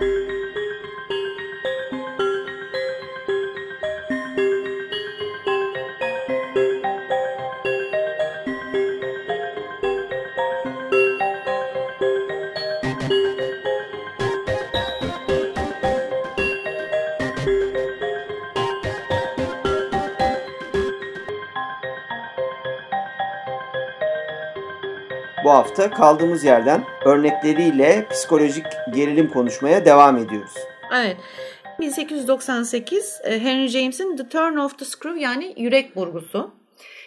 Bu hafta kaldığımız yerden örnekleriyle psikolojik gerilim konuşmaya devam ediyoruz. Evet. 1898 e, Henry James'in The Turn of the Screw yani yürek burgusu.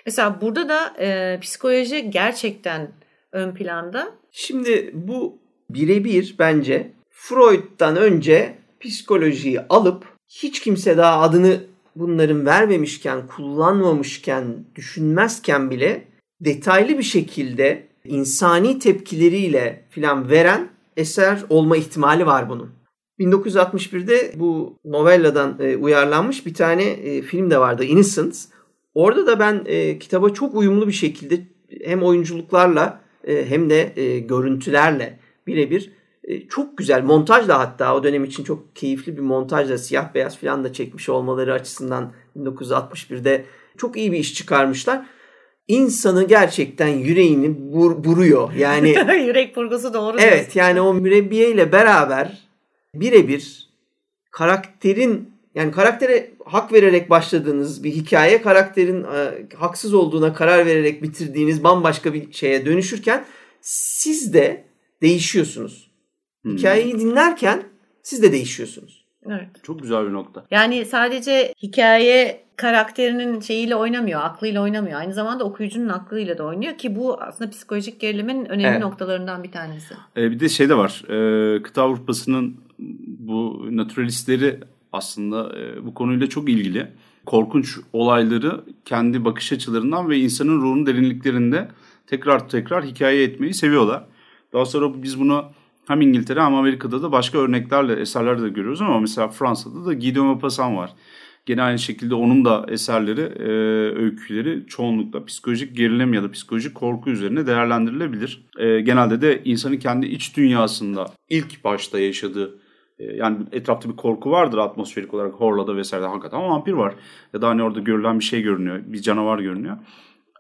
Mesela burada da e, psikoloji gerçekten ön planda. Şimdi bu birebir bence Freud'dan önce psikolojiyi alıp hiç kimse daha adını bunların vermemişken, kullanmamışken, düşünmezken bile detaylı bir şekilde insani tepkileriyle filan veren eser olma ihtimali var bunun. 1961'de bu novelladan e, uyarlanmış bir tane e, film de vardı Innocence. Orada da ben e, kitaba çok uyumlu bir şekilde hem oyunculuklarla hem de görüntülerle birebir e, çok güzel montajla hatta o dönem için çok keyifli bir montajla siyah beyaz falan da çekmiş olmaları açısından 1961'de çok iyi bir iş çıkarmışlar insanı gerçekten yüreğini bur, buruyor. Yani yürek burgusu doğru. Evet diyorsun. yani o mürebbiye ile beraber birebir karakterin yani karaktere hak vererek başladığınız bir hikaye karakterin e, haksız olduğuna karar vererek bitirdiğiniz bambaşka bir şeye dönüşürken siz de değişiyorsunuz. Hmm. Hikayeyi dinlerken siz de değişiyorsunuz. Evet. Çok güzel bir nokta. Yani sadece hikaye karakterinin şeyiyle oynamıyor, aklıyla oynamıyor. Aynı zamanda okuyucunun aklıyla da oynuyor ki bu aslında psikolojik gerilimin önemli evet. noktalarından bir tanesi. Ee, bir de şey de var. Ee, kıta Avrupa'sının bu naturalistleri aslında e, bu konuyla çok ilgili. Korkunç olayları kendi bakış açılarından ve insanın ruhunun derinliklerinde tekrar tekrar hikaye etmeyi seviyorlar. Daha sonra biz bunu hem İngiltere hem Amerika'da da başka örneklerle eserlerde de görüyoruz ama mesela Fransa'da da Guy de Maupassant var. Gene aynı şekilde onun da eserleri, e, öyküleri çoğunlukla psikolojik gerilim ya da psikolojik korku üzerine değerlendirilebilir. E, genelde de insanın kendi iç dünyasında ilk başta yaşadığı e, yani etrafta bir korku vardır atmosferik olarak Horla'da vesaire hakikaten ama vampir var. Ya da hani orada görülen bir şey görünüyor, bir canavar görünüyor.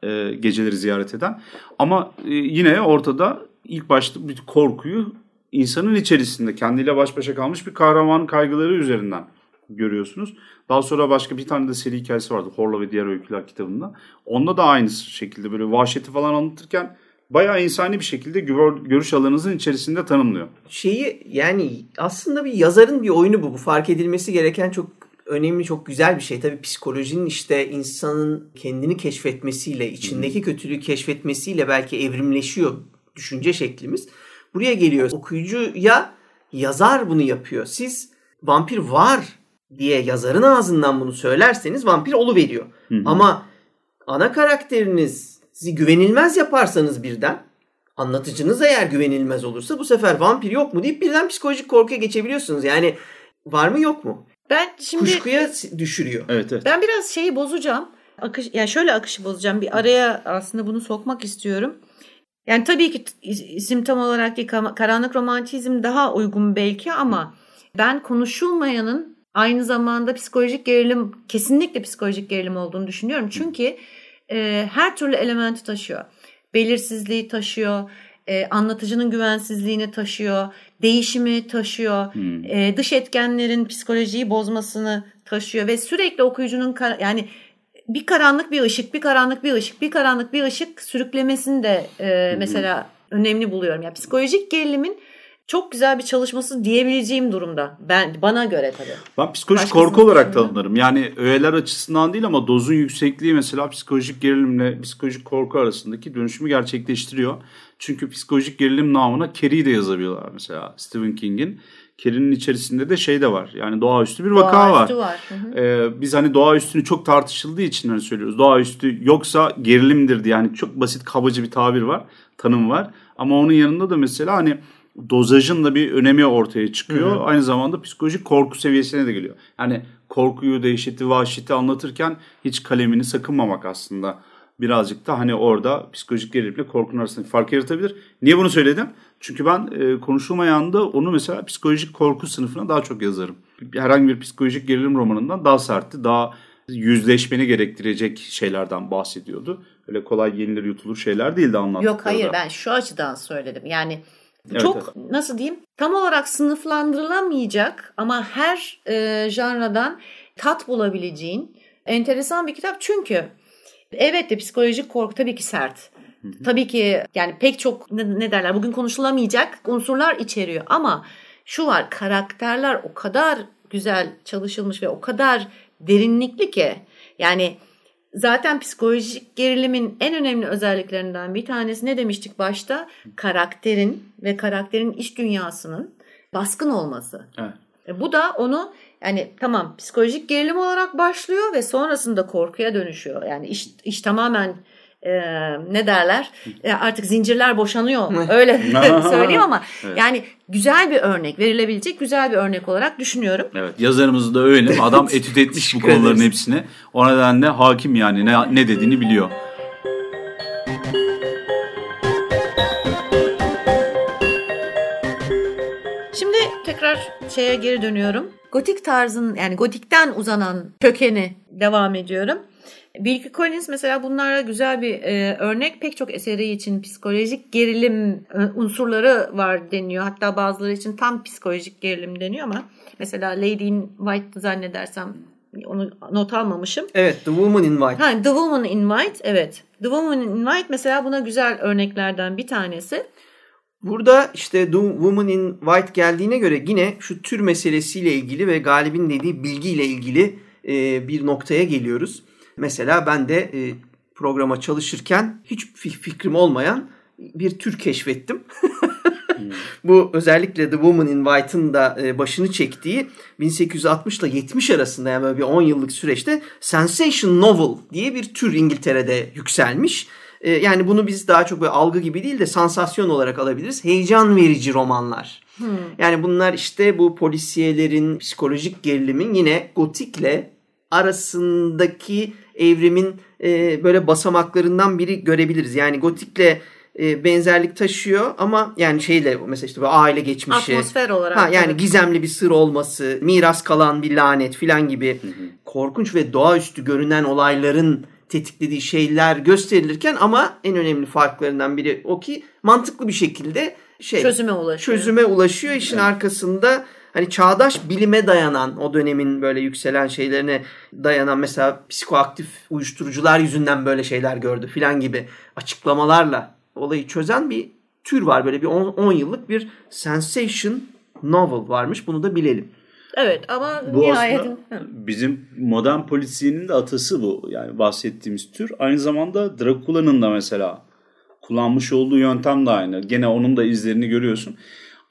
E, geceleri ziyaret eden. Ama e, yine ortada ilk başta bir korkuyu insanın içerisinde kendiyle baş başa kalmış bir kahraman kaygıları üzerinden görüyorsunuz. Daha sonra başka bir tane de seri hikayesi vardı. Horla ve Diğer Öyküler kitabında. Onda da aynı şekilde böyle vahşeti falan anlatırken bayağı insani bir şekilde görüş alanınızın içerisinde tanımlıyor. Şeyi yani aslında bir yazarın bir oyunu bu. Bu fark edilmesi gereken çok önemli, çok güzel bir şey. Tabii psikolojinin işte insanın kendini keşfetmesiyle, içindeki kötülüğü keşfetmesiyle belki evrimleşiyor düşünce şeklimiz. Buraya geliyor. Okuyucuya yazar bunu yapıyor. Siz vampir var diye yazarın ağzından bunu söylerseniz vampir olu veriyor. Ama ana karakterinizi güvenilmez yaparsanız birden anlatıcınız eğer güvenilmez olursa bu sefer vampir yok mu deyip birden psikolojik korkuya geçebiliyorsunuz. Yani var mı yok mu? Ben şimdi kuşkuya düşürüyor. Evet, evet. Ben biraz şeyi bozacağım. Akış yani şöyle akışı bozacağım. Bir araya aslında bunu sokmak istiyorum. Yani tabii ki isim tam olarak değil, karanlık romantizm daha uygun belki ama ben konuşulmayanın aynı zamanda psikolojik gerilim kesinlikle psikolojik gerilim olduğunu düşünüyorum. Çünkü e, her türlü elementi taşıyor. Belirsizliği taşıyor, e, anlatıcının güvensizliğini taşıyor, değişimi taşıyor, hmm. e, dış etkenlerin psikolojiyi bozmasını taşıyor ve sürekli okuyucunun yani bir karanlık bir ışık, bir karanlık bir ışık, bir karanlık bir ışık sürüklemesini de e, mesela önemli buluyorum. Yani psikolojik gerilimin çok güzel bir çalışması diyebileceğim durumda. Ben bana göre tabii. Ben psikolojik Başkasının korku olarak tanımlarım. Yani öğeler açısından değil ama dozun yüksekliği mesela psikolojik gerilimle psikolojik korku arasındaki dönüşümü gerçekleştiriyor. Çünkü psikolojik gerilim namına Carrie'yi de yazabiliyorlar mesela Stephen King'in. Kerinin içerisinde de şey de var. Yani doğaüstü bir vaka doğaüstü var. var. Hı hı. Ee, biz hani doğaüstünü çok tartışıldığı için hani söylüyoruz. Doğaüstü yoksa gerilimdir diye yani çok basit kabaca bir tabir var, tanım var. Ama onun yanında da mesela hani dozajın da bir önemi ortaya çıkıyor. Hı hı. Aynı zamanda psikolojik korku seviyesine de geliyor. Yani korkuyu, dehşeti, vahşeti anlatırken hiç kalemini sakınmamak aslında birazcık da hani orada psikolojik gerilimle korkunun arasındaki fark yaratabilir. Niye bunu söyledim? Çünkü ben e, konuşulmayan da onu mesela psikolojik korku sınıfına daha çok yazarım. Herhangi bir psikolojik gerilim romanından daha sertti, daha yüzleşmeni gerektirecek şeylerden bahsediyordu. Öyle kolay yenilir yutulur şeyler değildi anlattıkları Yok hayır da. ben şu açıdan söyledim. Yani Evet, çok nasıl diyeyim tam olarak sınıflandırılamayacak ama her e, janradan tat bulabileceğin enteresan bir kitap. Çünkü evet de psikolojik korku tabii ki sert. Tabii ki yani pek çok ne, ne derler bugün konuşulamayacak unsurlar içeriyor ama şu var karakterler o kadar güzel çalışılmış ve o kadar derinlikli ki yani zaten psikolojik gerilimin en önemli özelliklerinden bir tanesi ne demiştik başta? Karakterin ve karakterin iç dünyasının baskın olması. Evet. E, Bu da onu yani tamam psikolojik gerilim olarak başlıyor ve sonrasında korkuya dönüşüyor. Yani iş, iş tamamen e, ne derler E, artık zincirler boşanıyor öyle söyleyeyim ama Evet. yani güzel bir örnek verilebilecek güzel bir örnek olarak düşünüyorum. Evet yazarımız da öyle. Adam etüt etmiş bu konuların hepsini. O nedenle hakim yani ne, ne dediğini biliyor. Şimdi tekrar şeye geri dönüyorum. Gotik tarzın yani gotikten uzanan kökeni devam ediyorum. Bilgi Collins mesela bunlara güzel bir e, örnek. Pek çok eseri için psikolojik gerilim e, unsurları var deniyor. Hatta bazıları için tam psikolojik gerilim deniyor ama mesela Lady in White zannedersem onu not almamışım. Evet The Woman in White. Ha, The Woman in White evet. The Woman in White mesela buna güzel örneklerden bir tanesi. Burada işte The Woman in White geldiğine göre yine şu tür meselesiyle ilgili ve Galip'in dediği bilgiyle ilgili e, bir noktaya geliyoruz. Mesela ben de e, programa çalışırken hiç fi- fikrim olmayan bir tür keşfettim. Bu özellikle The Woman in White'ın da e, başını çektiği 1860 ile 70 arasında yani böyle bir 10 yıllık süreçte sensation novel diye bir tür İngiltere'de yükselmiş. E, Yani bunu biz daha çok böyle algı gibi değil de sansasyon olarak alabiliriz. Heyecan verici romanlar. Yani bunlar işte bu polisiyelerin, psikolojik gerilimin yine gotikle arasındaki evrimin e, böyle basamaklarından biri görebiliriz. Yani gotikle e, benzerlik taşıyor ama yani şeyle mesela işte böyle aile geçmişi. Atmosfer olarak. Ha, yani evet. gizemli bir sır olması, miras kalan bir lanet filan gibi korkunç ve doğaüstü görünen olayların tetiklediği şeyler gösterilirken ama en önemli farklarından biri o ki mantıklı bir şekilde şey çözüme ulaşıyor. çözüme ulaşıyor. İşin arkasında hani çağdaş bilime dayanan o dönemin böyle yükselen şeylerine dayanan mesela psikoaktif uyuşturucular yüzünden böyle şeyler gördü filan gibi açıklamalarla olayı çözen bir tür var. Böyle bir 10 yıllık bir sensation novel varmış. Bunu da bilelim. Evet ama Bu aslında bizim modern polisiyenin de atası bu. Yani bahsettiğimiz tür. Aynı zamanda Drakula'nın da mesela kullanmış olduğu yöntem de aynı. Gene onun da izlerini görüyorsun.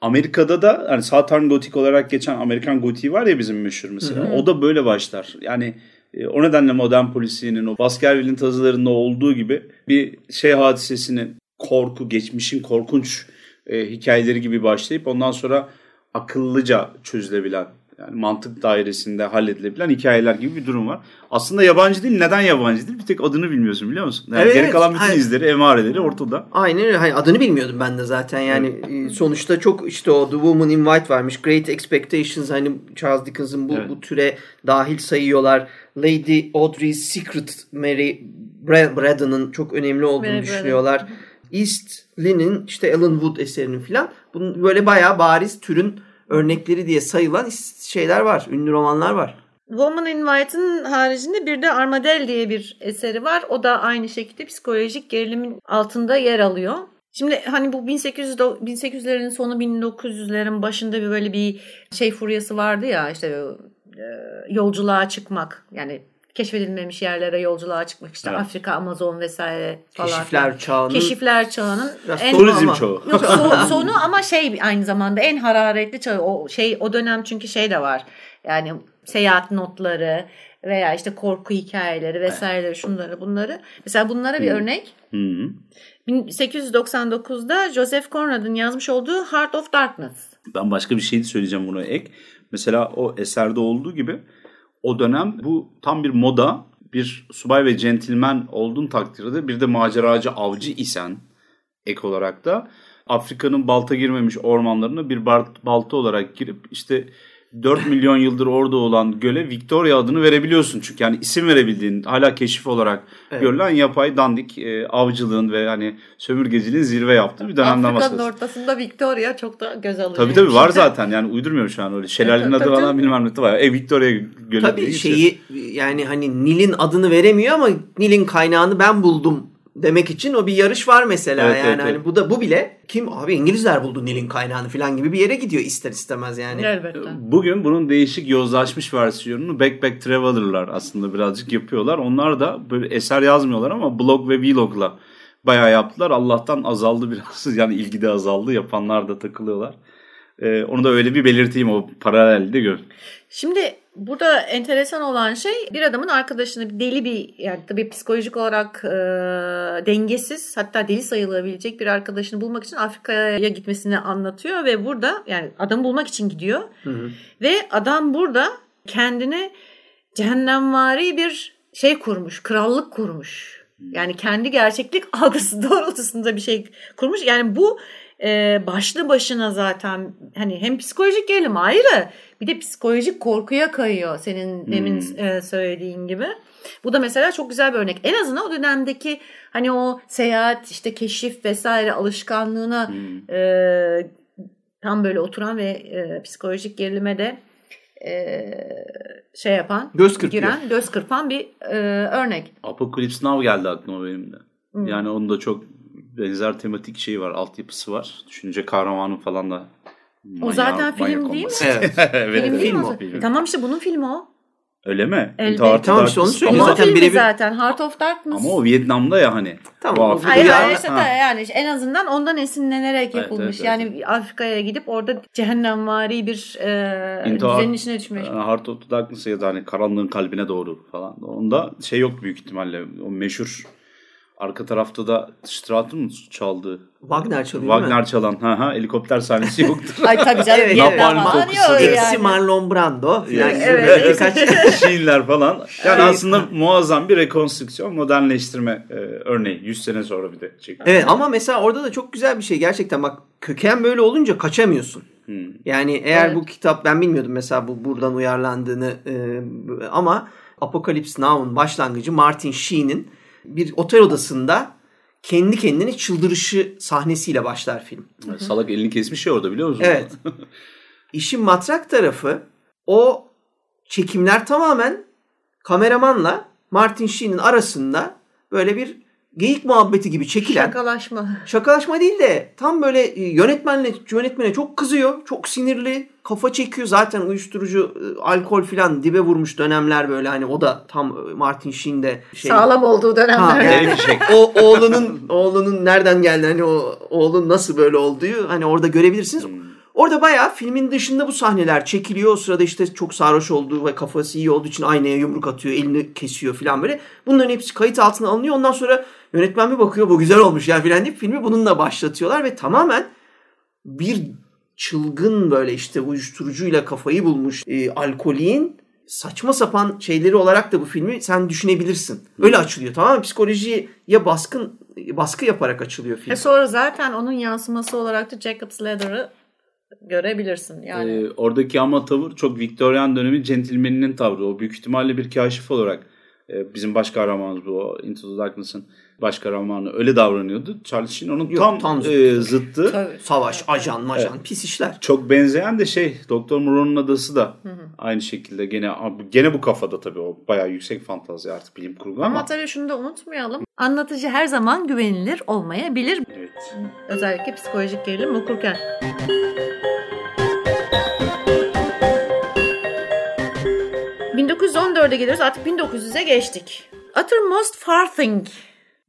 Amerika'da da hani Southern Gothic olarak geçen Amerikan Gotiği var ya bizim meşhur mesela. O da böyle başlar. Yani e, o nedenle modern polisiyenin o Baskerville'in tazılarında olduğu gibi bir şey hadisesinin korku, geçmişin korkunç e, hikayeleri gibi başlayıp ondan sonra akıllıca çözülebilen yani mantık dairesinde halledilebilen hikayeler gibi bir durum var. Aslında yabancı değil. Neden yabancı değil? Bir tek adını bilmiyorsun biliyor musun? Yani Evet, geri kalan bütün Hayır. izleri, emareleri ortada. Aynen öyle. Hani adını bilmiyordum ben de zaten. Yani e, sonuçta çok işte o The Woman in White varmış. Great Expectations hani Charles Dickens'ın bu, Evet. bu türe dahil sayıyorlar. Lady Audrey's Secret Mary Bra- Braddon'ın çok önemli olduğunu Mary düşünüyorlar. East Lynn'in işte Alan Wood eserinin filan. Bunun böyle bayağı bariz türün örnekleri diye sayılan şeyler var. Ünlü romanlar var. Woman in White'ın haricinde bir de Armadale diye bir eseri var. O da aynı şekilde psikolojik gerilimin altında yer alıyor. Şimdi hani bu 1800 do- 1800'lerin sonu 1900'lerin başında bir böyle bir şey furyası vardı ya işte e, yolculuğa çıkmak yani keşfedilmemiş yerlere yolculuğa çıkmak işte Evet. Afrika, Amazon vesaire falan. Keşifler çağının Keşifler çağının en sonu Turizm ama- çoğu. Yok so- sonu ama şey aynı zamanda en hararetli çağı o şey o dönem çünkü şey de var. Yani seyahat notları veya işte korku hikayeleri vesaireleri şunları bunları. Mesela bunlara bir örnek. Hı -hı. 1899'da Joseph Conrad'ın yazmış olduğu Heart of Darkness. Ben başka bir şey de söyleyeceğim buna ek. Mesela o eserde olduğu gibi o dönem bu tam bir moda bir subay ve centilmen olduğun takdirde bir de maceracı avcı isen ek olarak da Afrika'nın balta girmemiş ormanlarına bir balta olarak girip işte 4 milyon yıldır orada olan göle Victoria adını verebiliyorsun. Çünkü yani isim verebildiğin hala keşif olarak evet. görülen yapay dandik e, avcılığın ve hani sömürgeciliğin zirve yaptığı bir dönemden bahsediyoruz. Afrika'nın ortasında Victoria çok da göz alıcı. Tabii tabii var zaten yani uydurmuyorum şu an öyle. Şelalenin evet, adı falan bilmem ne var. E Victoria gölü Tabii şeyi yani hani Nil'in adını veremiyor ama Nil'in kaynağını ben buldum demek için o bir yarış var mesela evet, yani evet, hani evet. bu da bu bile kim abi İngilizler buldu Nil'in kaynağını falan gibi bir yere gidiyor ister istemez yani. Elbette. Bugün bunun değişik yozlaşmış versiyonunu Backpack Traveler'lar aslında birazcık yapıyorlar. Onlar da böyle eser yazmıyorlar ama blog ve vlogla bayağı yaptılar. Allah'tan azaldı biraz yani ilgi de azaldı yapanlar da takılıyorlar. Ee, onu da öyle bir belirteyim o paralelde gör. Şimdi burada enteresan olan şey bir adamın arkadaşını deli bir yani tabii psikolojik olarak e, dengesiz hatta deli sayılabilecek bir arkadaşını bulmak için Afrika'ya gitmesini anlatıyor ve burada yani adamı bulmak için gidiyor. Hı hı. Ve adam burada kendine cehennemvari bir şey kurmuş, krallık kurmuş. Yani kendi gerçeklik algısı doğrultusunda bir şey kurmuş. Yani bu e, başlı başına zaten hani hem psikolojik gerilim ayrı bir de psikolojik korkuya kayıyor senin hmm. demin e, söylediğin gibi. Bu da mesela çok güzel bir örnek. En azından o dönemdeki hani o seyahat işte keşif vesaire alışkanlığına hmm. e, tam böyle oturan ve e, psikolojik gerilime de e, şey yapan, göz giren, göz kırpan bir e, örnek. Apocalypse Now geldi aklıma benim de. Hmm. Yani onun da çok benzer tematik şeyi var, altyapısı var. Düşünce kahramanı falan da o zaten film değil mi? Evet. evet. Film, film o. Film. Tamam işte bunun filmi o. Öyle mi? Elbette. Tamam işte onu söylüyor. Zaten birebir... zaten Heart of Darkness. Ama o Vietnam'da ya hani. Tamam. Hayır hayır işte yani en azından ondan esinlenerek yapılmış. Evet, evet, yani evet. Afrika'ya gidip orada cehennemvari bir e, düzenin içine düşmüş. Heart of Darkness ya da hani karanlığın kalbine doğru falan. Onda şey yok büyük ihtimalle. O meşhur Arka tarafta da Stratton mu çaldı? Wagner çalıyor Wagner çalan. Ha ha helikopter sahnesi yoktur. Ay tabii canım. evet, Napalm kokusu. Yani. Marlon Brando. Yani evet. Birkaç şiirler falan. Yani evet. aslında muazzam bir rekonstrüksiyon, modernleştirme e, örneği. 100 sene sonra bir de çekti. Evet ama mesela orada da çok güzel bir şey. Gerçekten bak köken böyle olunca kaçamıyorsun. Hmm. Yani eğer evet. bu kitap ben bilmiyordum mesela bu buradan uyarlandığını e, ama Apocalypse Now'un başlangıcı Martin Sheen'in bir otel odasında kendi kendine çıldırışı sahnesiyle başlar film. Yani salak elini kesmiş ya orada biliyor musun? Evet. İşin matrak tarafı o çekimler tamamen kameramanla Martin Sheen'in arasında böyle bir geyik muhabbeti gibi çekilen. Şakalaşma. Şakalaşma değil de tam böyle e, yönetmenle yönetmene çok kızıyor. Çok sinirli. Kafa çekiyor. Zaten uyuşturucu, e, alkol filan dibe vurmuş dönemler böyle hani o da tam e, Martin Sheen'de şey. Sağlam olduğu dönemler. Ha, yani şey. o oğlunun oğlunun nereden geldi hani o oğlun nasıl böyle olduğu hani orada görebilirsiniz. Hmm. Orada bayağı filmin dışında bu sahneler çekiliyor. O sırada işte çok sarhoş olduğu ve kafası iyi olduğu için aynaya yumruk atıyor, elini kesiyor falan böyle. Bunların hepsi kayıt altına alınıyor. Ondan sonra yönetmen bir bakıyor bu güzel olmuş ya filan deyip filmi bununla başlatıyorlar ve tamamen bir çılgın böyle işte uyuşturucuyla kafayı bulmuş e, alkolin saçma sapan şeyleri olarak da bu filmi sen düşünebilirsin. Öyle açılıyor tamam mı? Psikolojiye baskın baskı yaparak açılıyor film. E sonra zaten onun yansıması olarak da Jacob's Ladder'ı görebilirsin. Yani ee, oradaki ama tavır çok Victorian dönemi centilmeninin tavrı. O büyük ihtimalle bir kaşif olarak e, bizim baş kahramanımız bu Into the Darkness'ın baş kahramanı öyle davranıyordu. Charlie Sheen onun Yok, tam, tam zıttı. E, zıttı. Tabii. Savaş, ajan, majan, evet. pis işler. Çok benzeyen de şey Doktor Moreau'nun adası da hı hı. aynı şekilde gene gene bu kafada tabii o bayağı yüksek fantazi artık bilim kurgu ama. Ama tabii şunu da unutmayalım. Anlatıcı her zaman güvenilir olmayabilir. Evet. Özellikle psikolojik gerilim okurken. 1914'e geliyoruz. Artık 1900'e geçtik. Uttermost Farthing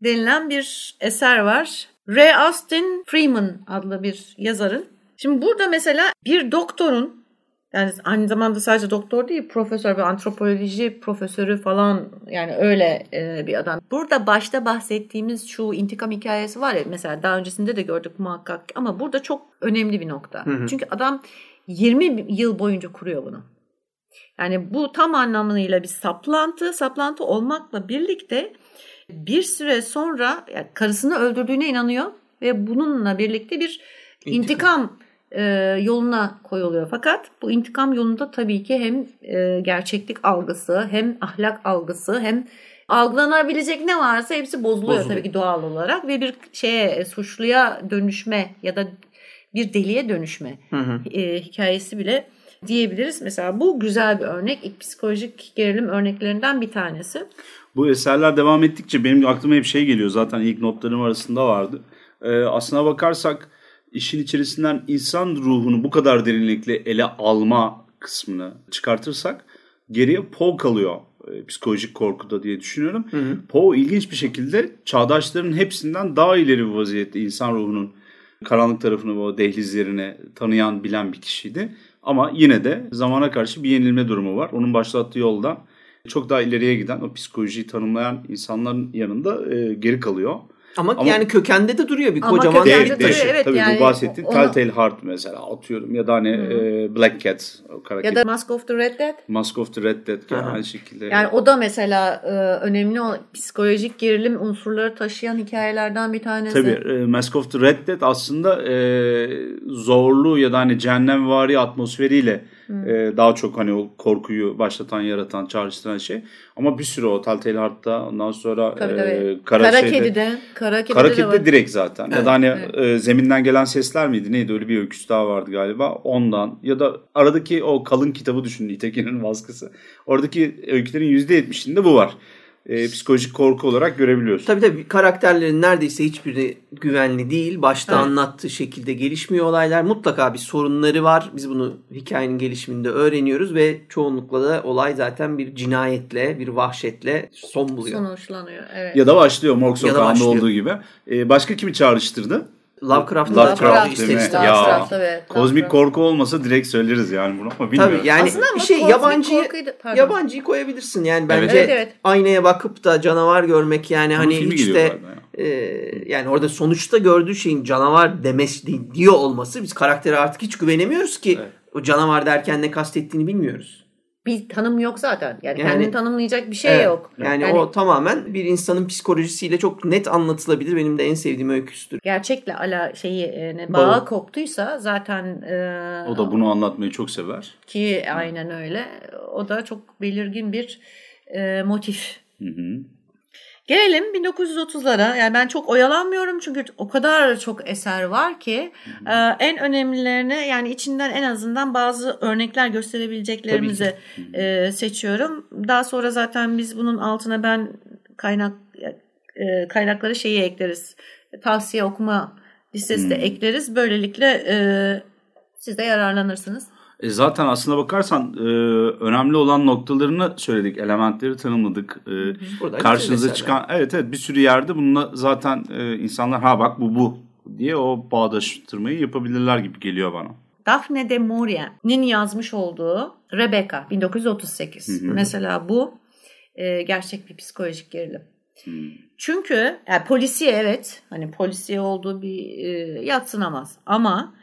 denilen bir eser var. Ray Austin Freeman adlı bir yazarın. Şimdi burada mesela bir doktorun yani aynı zamanda sadece doktor değil profesör ve antropoloji profesörü falan yani öyle e, bir adam. Burada başta bahsettiğimiz şu intikam hikayesi var ya mesela daha öncesinde de gördük muhakkak ama burada çok önemli bir nokta. Hı hı. Çünkü adam 20 yıl boyunca kuruyor bunu. Yani bu tam anlamıyla bir saplantı. Saplantı olmakla birlikte bir süre sonra yani karısını öldürdüğüne inanıyor ve bununla birlikte bir intikam, intikam e, yoluna koyuluyor. Fakat bu intikam yolunda tabii ki hem e, gerçeklik algısı hem ahlak algısı hem algılanabilecek ne varsa hepsi bozuluyor, bozuluyor tabii ki doğal olarak ve bir şeye e, suçluya dönüşme ya da bir deliye dönüşme hı hı. E, hikayesi bile diyebiliriz. Mesela bu güzel bir örnek. İlk psikolojik gerilim örneklerinden bir tanesi. Bu eserler devam ettikçe benim aklıma hep şey geliyor. Zaten ilk notlarım arasında vardı. Ee, aslına bakarsak işin içerisinden insan ruhunu bu kadar derinlikle ele alma kısmını çıkartırsak geriye Poe kalıyor e, psikolojik korkuda diye düşünüyorum. Hı hı. Poe ilginç bir şekilde çağdaşların hepsinden daha ileri bir vaziyette insan ruhunun karanlık tarafını o dehlizlerini tanıyan bilen bir kişiydi. Ama yine de zamana karşı bir yenilme durumu var. Onun başlattığı yolda çok daha ileriye giden o psikolojiyi tanımlayan insanların yanında e, geri kalıyor. Ama, Ama yani kökende de duruyor bir Ama kocaman. Değil, de duruyor, evet. Tabii yani, bu bahsettiğin onu... Telltale Heart mesela atıyorum ya da hani e, Black Cat. O ya da Mask of the Red Dead. Mask of the Red Dead gibi aynı şekilde. Yani o da mesela e, önemli o psikolojik gerilim unsurları taşıyan hikayelerden bir tanesi. Tabii e, Mask of the Red Dead aslında e, zorlu ya da hani cehennemvari atmosferiyle ee, daha çok hani o korkuyu başlatan, yaratan, çağrıştıran şey. Ama bir sürü o Telltale Heart'ta ondan sonra tabii, e, Kara, Kara şeyde, Kedi'de. Kara Kedi'de, Kara Kedi'de direkt zaten. Evet, ya da hani evet. e, zeminden gelen sesler miydi? Neydi? Öyle bir öyküsü daha vardı galiba. Ondan. Ya da aradaki o kalın kitabı düşünün. İtekin'in baskısı. Oradaki öykülerin %70'inde bu var e, psikolojik korku olarak görebiliyorsun. Tabii tabii karakterlerin neredeyse hiçbiri güvenli değil. Başta evet. anlattığı şekilde gelişmiyor olaylar. Mutlaka bir sorunları var. Biz bunu hikayenin gelişiminde öğreniyoruz ve çoğunlukla da olay zaten bir cinayetle, bir vahşetle son buluyor. Sonuçlanıyor. Evet. Ya da başlıyor Morg Sokağı'nda olduğu gibi. Ee, başka kimi çağrıştırdı? Lovecraft, Lovecraft, değil mi? Ya, Lovecraft, evet, kozmik korku olmasa direkt söyleriz yani bunu ama bilmiyorum. Tabii yani Aslında şey yabancıyı yabancıyı koyabilirsin yani bence evet, evet. aynaya bakıp da canavar görmek yani Onun hani hiç de e, yani orada sonuçta gördüğü şeyin canavar demesi diyor olması biz karaktere artık hiç güvenemiyoruz ki evet. o canavar derken ne kastettiğini bilmiyoruz bir tanım yok zaten. Yani, yani kendini tanımlayacak bir şey evet, yok. Yani, yani o tamamen bir insanın psikolojisiyle çok net anlatılabilir. Benim de en sevdiğim öyküsüdür. Gerçekle ala şeyi e, bağı Bağı. koptuysa zaten e, o da bunu anlatmayı çok sever. Ki aynen öyle. O da çok belirgin bir e, motif. Hı hı. Gelelim 1930'lara. Yani ben çok oyalanmıyorum çünkü o kadar çok eser var ki e, en önemlilerini yani içinden en azından bazı örnekler gösterebileceklerimizi e, seçiyorum. Daha sonra zaten biz bunun altına ben kaynak kaynakları şeyi ekleriz. Tavsiye okuma listesi de ekleriz. Böylelikle siz de yararlanırsınız. E zaten aslına bakarsan e, önemli olan noktalarını söyledik, elementleri tanımladık. E, karşınıza çıkan evet evet bir sürü yerde bununla zaten e, insanlar ha bak bu bu diye o bağdaştırmayı yapabilirler gibi geliyor bana. Daphne de Maurier'in yazmış olduğu Rebecca 1938. Hı hı. Mesela bu e, gerçek bir psikolojik gerilim. Hı. Çünkü yani polisiye evet hani polisiye olduğu bir e, yatsınamaz ama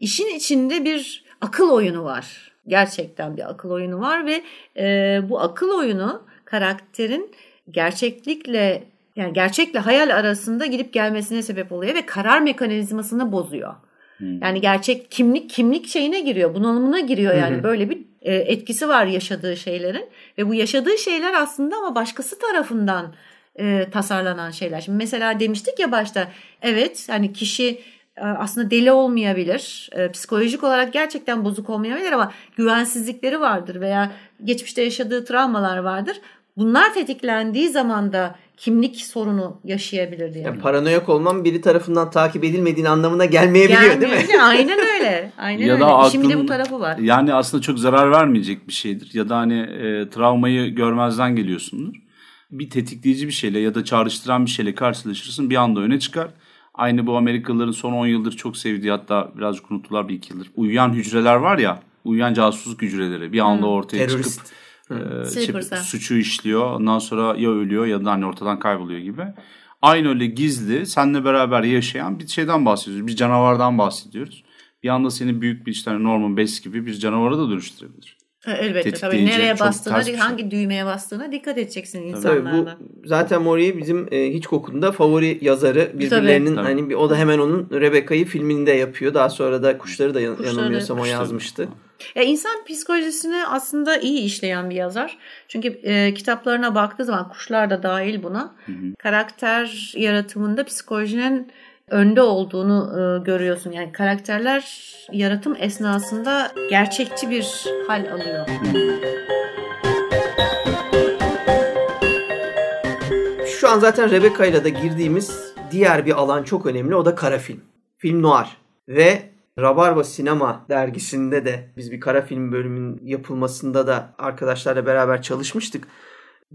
işin içinde bir akıl oyunu var. Gerçekten bir akıl oyunu var ve e, bu akıl oyunu karakterin gerçeklikle yani gerçekle hayal arasında gidip gelmesine sebep oluyor ve karar mekanizmasını bozuyor. Hmm. Yani gerçek kimlik kimlik şeyine giriyor, bunalımına giriyor yani hmm. böyle bir e, etkisi var yaşadığı şeylerin ve bu yaşadığı şeyler aslında ama başkası tarafından e, tasarlanan şeyler. Şimdi mesela demiştik ya başta evet hani kişi aslında deli olmayabilir. E, psikolojik olarak gerçekten bozuk olmayabilir ama güvensizlikleri vardır veya geçmişte yaşadığı travmalar vardır. Bunlar tetiklendiği zaman da kimlik sorunu yaşayabilir diye. Yani paranoyak olmam biri tarafından takip edilmediğini anlamına gelmeyebiliyor değil mi? Aynen öyle. Aynen ya öyle. Da aklın, İşin bu tarafı var. Yani aslında çok zarar vermeyecek bir şeydir. Ya da hani e, travmayı görmezden geliyorsundur. Bir tetikleyici bir şeyle ya da çağrıştıran bir şeyle karşılaşırsın bir anda öne çıkar Aynı bu Amerikalıların son 10 yıldır çok sevdiği hatta birazcık unuttular bir iki yıldır. Uyuyan hücreler var ya uyuyan casusluk hücreleri bir anda ortaya Terörist. çıkıp e, suçu işliyor. Ondan sonra ya ölüyor ya da hani ortadan kayboluyor gibi. Aynı öyle gizli seninle beraber yaşayan bir şeyden bahsediyoruz. Bir canavardan bahsediyoruz. Bir anda seni büyük bir işte Norman Bates gibi bir canavara da dönüştürebilir. Elbette tabii nereye bastığına, hangi şey. düğmeye bastığına dikkat edeceksin insanlarla. Tabii bu zaten Mori bizim e, Hitchcock'un favori yazarı. Birbirlerinin tabii. hani o da hemen onun Rebecca'yı filminde yapıyor. Daha sonra da Kuşları da Kuşları, yanılmıyorsam o yazmıştı. Ya insan psikolojisini aslında iyi işleyen bir yazar. Çünkü e, kitaplarına baktığı zaman kuşlar da dahil buna. Hı hı. Karakter yaratımında psikolojinin önde olduğunu e, görüyorsun. Yani karakterler yaratım esnasında gerçekçi bir hal alıyor. Şu an zaten Rebecca ile de girdiğimiz diğer bir alan çok önemli. O da kara film. Film noir. Ve Rabarba Sinema dergisinde de biz bir kara film bölümünün yapılmasında da arkadaşlarla beraber çalışmıştık.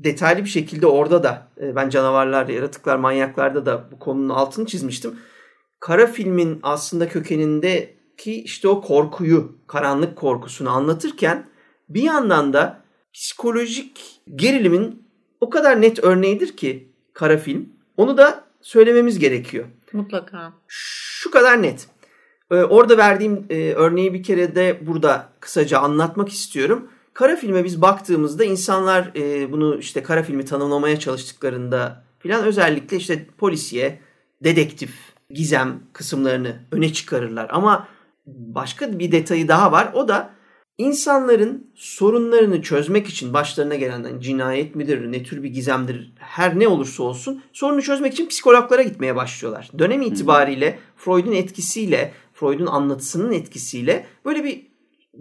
Detaylı bir şekilde orada da e, ben canavarlar, yaratıklar, manyaklarda da bu konunun altını çizmiştim. Kara filmin aslında kökenindeki işte o korkuyu, karanlık korkusunu anlatırken bir yandan da psikolojik gerilimin o kadar net örneğidir ki kara film. Onu da söylememiz gerekiyor. Mutlaka. Şu kadar net. Ee, orada verdiğim e, örneği bir kere de burada kısaca anlatmak istiyorum. Kara filme biz baktığımızda insanlar e, bunu işte kara filmi tanımlamaya çalıştıklarında filan özellikle işte polisiye, dedektif, gizem kısımlarını öne çıkarırlar. Ama başka bir detayı daha var. O da insanların sorunlarını çözmek için başlarına gelenden cinayet midir, ne tür bir gizemdir, her ne olursa olsun sorunu çözmek için psikologlara gitmeye başlıyorlar. Dönem itibariyle Freud'un etkisiyle Freud'un anlatısının etkisiyle böyle bir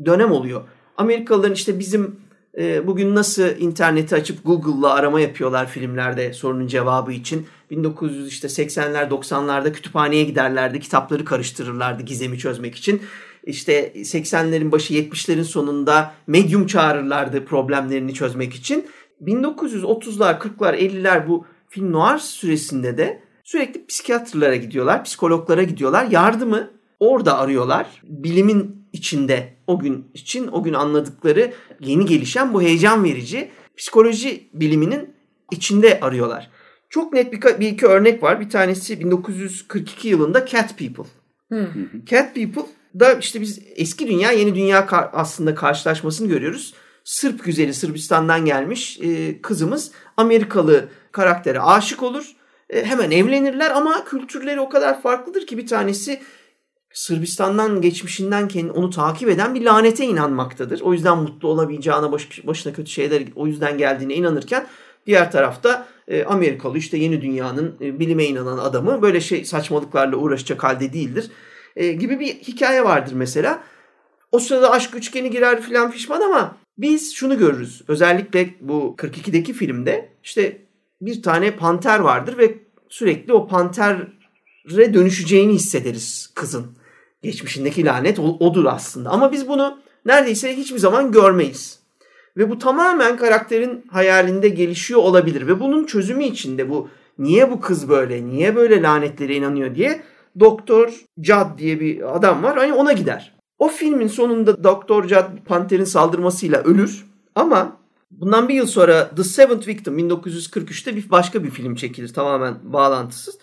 dönem oluyor. Amerikalıların işte bizim e, bugün nasıl interneti açıp Google'la arama yapıyorlar filmlerde sorunun cevabı için. 1980'ler 90'larda kütüphaneye giderlerdi, kitapları karıştırırlardı gizemi çözmek için. İşte 80'lerin başı 70'lerin sonunda medyum çağırırlardı problemlerini çözmek için. 1930'lar, 40'lar, 50'ler bu film noir süresinde de sürekli psikiyatrlara gidiyorlar, psikologlara gidiyorlar. Yardımı orada arıyorlar. Bilimin içinde o gün için o gün anladıkları yeni gelişen bu heyecan verici psikoloji biliminin içinde arıyorlar. Çok net bir, bir iki örnek var. Bir tanesi 1942 yılında Cat People. Cat People da işte biz eski dünya yeni dünya aslında karşılaşmasını görüyoruz. Sırp güzeli Sırbistan'dan gelmiş e, kızımız Amerikalı karaktere aşık olur. E, hemen evlenirler ama kültürleri o kadar farklıdır ki bir tanesi Sırbistan'dan geçmişinden kendi onu takip eden bir lanete inanmaktadır. O yüzden mutlu olabileceğine baş, başına kötü şeyler o yüzden geldiğine inanırken diğer tarafta e, Amerikalı işte yeni dünyanın e, bilime inanan adamı böyle şey saçmalıklarla uğraşacak halde değildir e, gibi bir hikaye vardır mesela. O sırada aşk üçgeni girer filan pişman ama biz şunu görürüz. Özellikle bu 42'deki filmde işte bir tane panter vardır ve sürekli o pantere dönüşeceğini hissederiz kızın geçmişindeki lanet odur aslında. Ama biz bunu neredeyse hiçbir zaman görmeyiz. Ve bu tamamen karakterin hayalinde gelişiyor olabilir. Ve bunun çözümü için de bu niye bu kız böyle, niye böyle lanetlere inanıyor diye Doktor Judd diye bir adam var. Hani ona gider. O filmin sonunda Doktor Judd Panter'in saldırmasıyla ölür. Ama bundan bir yıl sonra The Seventh Victim 1943'te bir başka bir film çekilir tamamen bağlantısız.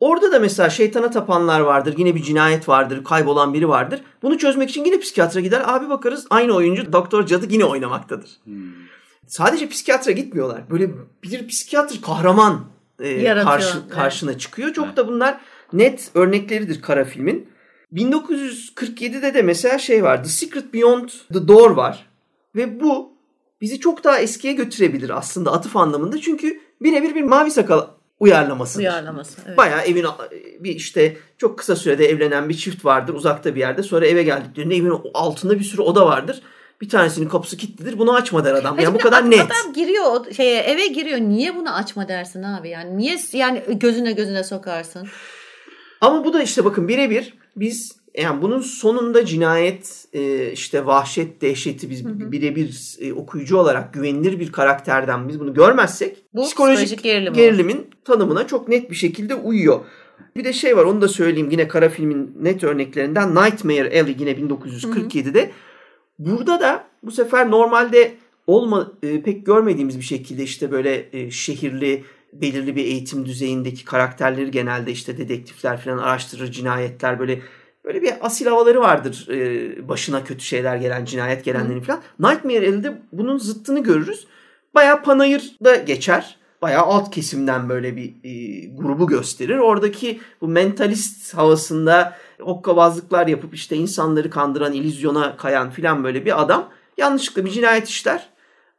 Orada da mesela şeytana tapanlar vardır. Yine bir cinayet vardır. Kaybolan biri vardır. Bunu çözmek için yine psikiyatra gider. Abi bakarız aynı oyuncu Doktor Cadı yine oynamaktadır. Hmm. Sadece psikiyatra gitmiyorlar. Böyle bir psikiyatr kahraman e, karşı, karşına evet. çıkıyor. Çok evet. da bunlar net örnekleridir kara filmin. 1947'de de mesela şey var. The Secret Beyond the Door var. Ve bu bizi çok daha eskiye götürebilir aslında atıf anlamında. Çünkü birebir bir mavi sakal uyarlaması. Uyarlaması. Evet. Bayağı evin bir işte çok kısa sürede evlenen bir çift vardır uzakta bir yerde. Sonra eve geldiklerinde evin altında bir sürü oda vardır. Bir tanesinin kapısı kilitlidir. Bunu açma der adam. Yani bu kadar net. Adam giriyor şeye eve giriyor. Niye bunu açma dersin abi? Yani niye yani gözüne gözüne sokarsın? Ama bu da işte bakın birebir biz yani bunun sonunda cinayet, e, işte vahşet, dehşeti biz birebir e, okuyucu olarak güvenilir bir karakterden biz bunu görmezsek Bu psikolojik, psikolojik gerilim gerilimin olur. tanımına çok net bir şekilde uyuyor. Bir de şey var onu da söyleyeyim yine kara filmin net örneklerinden Nightmare Alley yine 1947'de. Burada da bu sefer normalde olma e, pek görmediğimiz bir şekilde işte böyle e, şehirli belirli bir eğitim düzeyindeki karakterleri genelde işte dedektifler falan araştırır cinayetler böyle böyle bir asil havaları vardır e, başına kötü şeyler gelen, cinayet gelenlerin falan. Nightmare Alley'de bunun zıttını görürüz. Bayağı Panayır'da geçer. Bayağı alt kesimden böyle bir e, grubu gösterir. Oradaki bu mentalist havasında hokkabazlıklar yapıp işte insanları kandıran, illüzyona kayan filan böyle bir adam yanlışlıkla bir cinayet işler.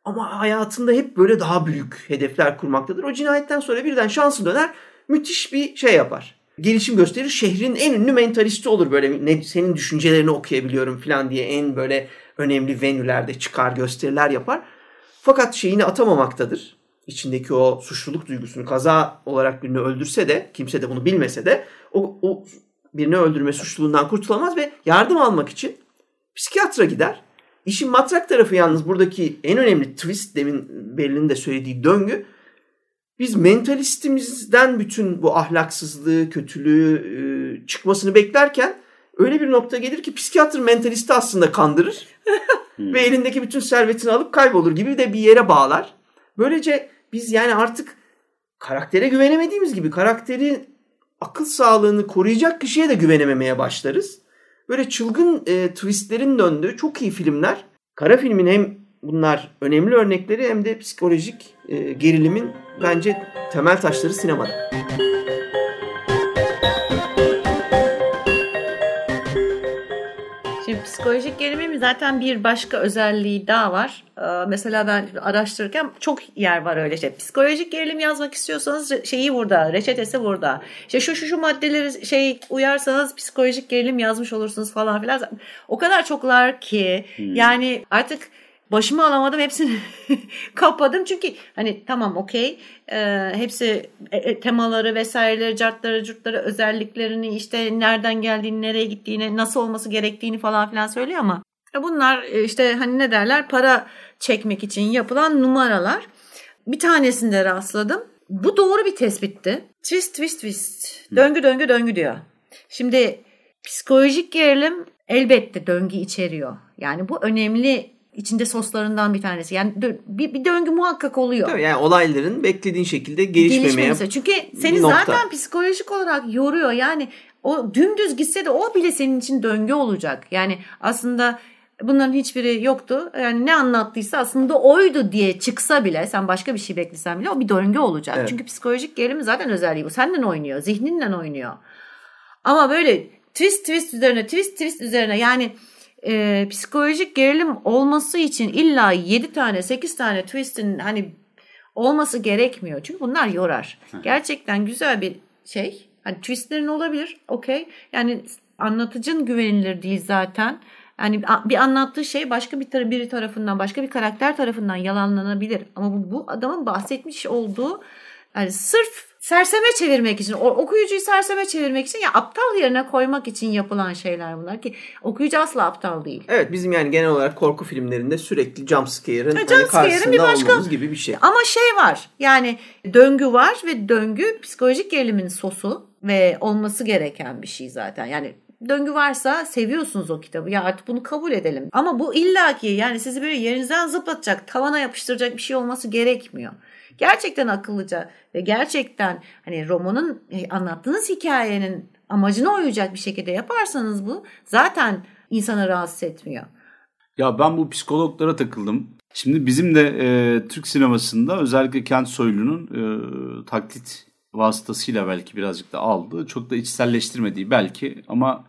Ama hayatında hep böyle daha büyük hedefler kurmaktadır. O cinayetten sonra birden şansı döner müthiş bir şey yapar. Gelişim gösterir. Şehrin en ünlü mentalisti olur böyle ne, senin düşüncelerini okuyabiliyorum falan diye en böyle önemli venülerde çıkar gösteriler yapar. Fakat şeyini atamamaktadır. İçindeki o suçluluk duygusunu kaza olarak birini öldürse de kimse de bunu bilmese de o, o birini öldürme suçluluğundan kurtulamaz ve yardım almak için psikiyatra gider. İşin matrak tarafı yalnız buradaki en önemli twist demin Berlin'in de söylediği döngü. Biz mentalistimizden bütün bu ahlaksızlığı, kötülüğü e, çıkmasını beklerken öyle bir nokta gelir ki psikiyatr mentalisti aslında kandırır ve elindeki bütün servetini alıp kaybolur gibi de bir yere bağlar. Böylece biz yani artık karaktere güvenemediğimiz gibi karakteri akıl sağlığını koruyacak kişiye de güvenememeye başlarız. Böyle çılgın e, twistlerin döndüğü çok iyi filmler. Kara filmin hem bunlar önemli örnekleri hem de psikolojik e, gerilimin bence temel taşları sinemada. Şimdi psikolojik gerilimin zaten bir başka özelliği daha var. Ee, mesela ben araştırırken çok yer var öyle şey. Psikolojik gerilim yazmak istiyorsanız şeyi burada, reçetesi burada. İşte şu şu şu maddeleri şey uyarsanız psikolojik gerilim yazmış olursunuz falan filan. O kadar çoklar ki hmm. yani artık başımı alamadım hepsini kapadım. Çünkü hani tamam okey. E, hepsi e, e, temaları vesaireleri cartları curtları özelliklerini işte nereden geldiğini nereye gittiğini nasıl olması gerektiğini falan filan söylüyor ama bunlar e, işte hani ne derler para çekmek için yapılan numaralar. Bir tanesinde rastladım. Bu doğru bir tespitti. Twist twist twist. Döngü döngü döngü diyor. Şimdi psikolojik gerilim elbette döngü içeriyor. Yani bu önemli içinde soslarından bir tanesi. Yani bir, bir döngü muhakkak oluyor. yani olayların beklediğin şekilde gelişmemeye Çünkü seni zaten psikolojik olarak yoruyor. Yani o dümdüz gitse de o bile senin için döngü olacak. Yani aslında bunların hiçbiri yoktu. Yani ne anlattıysa aslında oydu diye çıksa bile sen başka bir şey beklesen bile o bir döngü olacak. Evet. Çünkü psikolojik gerilim zaten özelliği bu. Senden oynuyor, zihninle oynuyor. Ama böyle twist twist üzerine twist twist üzerine yani e, psikolojik gerilim olması için illa 7 tane 8 tane twist'in hani olması gerekmiyor. Çünkü bunlar yorar. Gerçekten güzel bir şey. Hani twistlerin olabilir. Okey. Yani anlatıcın güvenilir değil zaten. Yani bir anlattığı şey başka bir tar- biri tarafından, başka bir karakter tarafından yalanlanabilir. Ama bu, bu adamın bahsetmiş olduğu yani sırf serseme çevirmek için, okuyucuyu serseme çevirmek için ya aptal yerine koymak için yapılan şeyler bunlar ki okuyucu asla aptal değil. Evet bizim yani genel olarak korku filmlerinde sürekli jumpscare'ın hani karşısında bir başka, olmamız gibi bir şey. Ama şey var yani döngü var ve döngü psikolojik gerilimin sosu ve olması gereken bir şey zaten. Yani döngü varsa seviyorsunuz o kitabı. Ya artık bunu kabul edelim. Ama bu illaki yani sizi böyle yerinizden zıplatacak, tavana yapıştıracak bir şey olması gerekmiyor gerçekten akıllıca ve gerçekten hani romanın e, anlattığınız hikayenin amacına uyacak bir şekilde yaparsanız bu zaten insanı rahatsız etmiyor. Ya ben bu psikologlara takıldım. Şimdi bizim de e, Türk sinemasında özellikle Kent Soylu'nun e, taklit vasıtasıyla belki birazcık da aldığı, çok da içselleştirmediği belki ama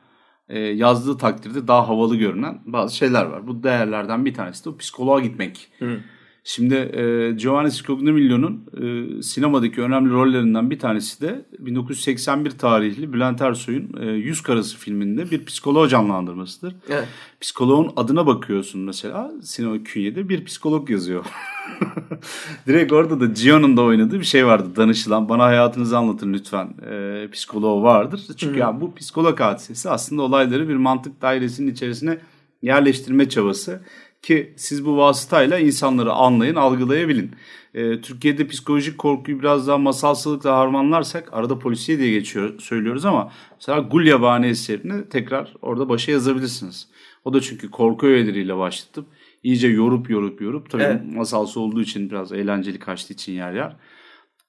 e, yazdığı takdirde daha havalı görünen bazı şeyler var. Bu değerlerden bir tanesi de o psikoloğa gitmek. Hı. Şimdi e, Giovanni Scognamiglio'nun e, sinemadaki önemli rollerinden bir tanesi de 1981 tarihli Bülent Ersoy'un e, Yüz Karası filminde bir psikolog canlandırmasıdır. Evet. Psikoloğun adına bakıyorsun mesela sinema künyede bir psikolog yazıyor. Direkt orada da Gio'nun da oynadığı bir şey vardı danışılan. Bana hayatınızı anlatın lütfen e, psikoloğu vardır. Çünkü hmm. yani bu psikolog hadisesi aslında olayları bir mantık dairesinin içerisine yerleştirme çabası ki siz bu vasıtayla insanları anlayın, algılayabilin. E, Türkiye'de psikolojik korkuyu biraz daha masalsılıkla harmanlarsak arada polisiye diye geçiyor söylüyoruz ama mesela Gul Yabani eserini tekrar orada başa yazabilirsiniz. O da çünkü korku öğeleriyle başlatıp iyice yorup yorup yorup tabii evet. masalsı olduğu için biraz eğlenceli kaçtığı için yer yer.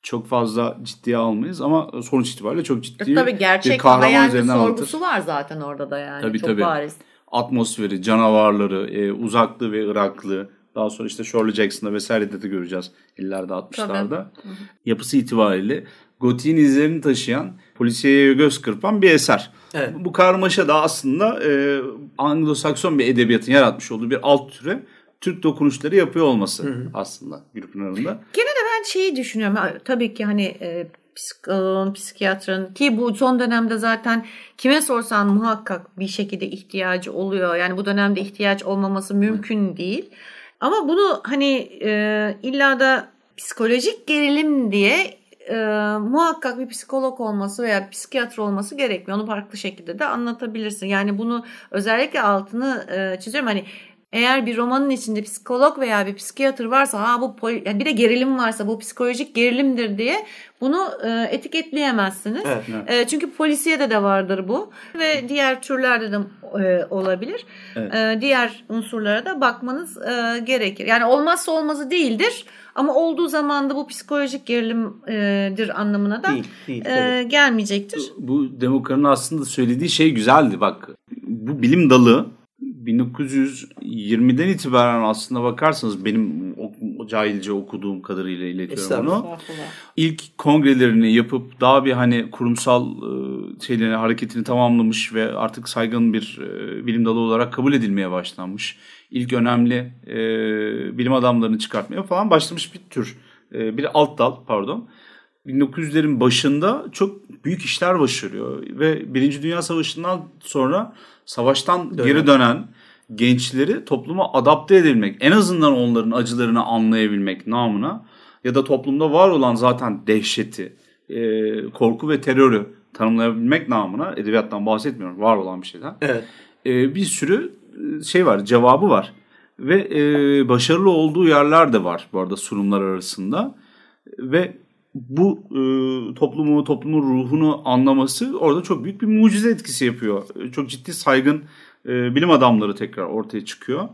çok fazla ciddiye almayız ama sonuç itibariyle çok ciddi E, Tabii bir gerçek kahraman hayal üzerinden sorgusu anlatır. var zaten orada da yani. Tabii, Çok tabii. bariz. Atmosferi, canavarları, e, uzaklığı ve ıraklığı daha sonra işte Shirley Jackson'da vesairede de göreceğiz ileride 60'larda. Yapısı itibariyle gotiğin izlerini taşıyan, polisiyeye göz kırpan bir eser. Evet. Bu karmaşa da aslında e, Anglo-Sakson bir edebiyatın yaratmış olduğu bir alt türe Türk dokunuşları yapıyor olması aslında Gülpınar'ın da. Gene de ben şeyi düşünüyorum. Tabii ki hani e, psikoloğun, psikiyatrın ki bu son dönemde zaten kime sorsan muhakkak bir şekilde ihtiyacı oluyor. Yani bu dönemde ihtiyaç olmaması mümkün değil. Ama bunu hani e, illa da psikolojik gerilim diye e, muhakkak bir psikolog olması veya psikiyatr olması gerekmiyor. Onu farklı şekilde de anlatabilirsin. Yani bunu özellikle altını e, çiziyorum. Hani eğer bir romanın içinde psikolog veya bir psikiyatr varsa ha bu yani bir de gerilim varsa bu psikolojik gerilimdir diye bunu e, etiketleyemezsiniz. Evet. E, çünkü polisiyede de vardır bu ve diğer türlerde de e, olabilir. Evet. E, diğer unsurlara da bakmanız e, gerekir. Yani olmazsa olmazı değildir ama olduğu zaman da bu psikolojik gerilimdir anlamına da Değil, değil. e, gelmeyecektir. Bu Demokra'nın aslında söylediği şey güzeldi bak. Bu bilim dalı 1920'den itibaren aslında bakarsanız benim o, cahilce okuduğum kadarıyla iletiyorum onu. İlk kongrelerini yapıp daha bir hani kurumsal e, şeylerini hareketini tamamlamış ve artık saygın bir e, bilim dalı olarak kabul edilmeye başlanmış. İlk önemli e, bilim adamlarını çıkartmaya falan başlamış bir tür. E, bir alt dal pardon. 1900'lerin başında çok büyük işler başarıyor ve Birinci Dünya Savaşı'ndan sonra savaştan Dönen. geri dönen gençleri topluma adapte edebilmek, en azından onların acılarını anlayabilmek namına ya da toplumda var olan zaten dehşeti, e, korku ve terörü tanımlayabilmek namına edebiyattan bahsetmiyorum, var olan bir şeyden. Evet. E, bir sürü e, şey var, cevabı var ve e, başarılı olduğu yerler de var bu arada sunumlar arasında ve bu e, toplumu, toplumun ruhunu anlaması orada çok büyük bir mucize etkisi yapıyor. E, Çok ciddi saygın e, bilim adamları tekrar ortaya çıkıyor.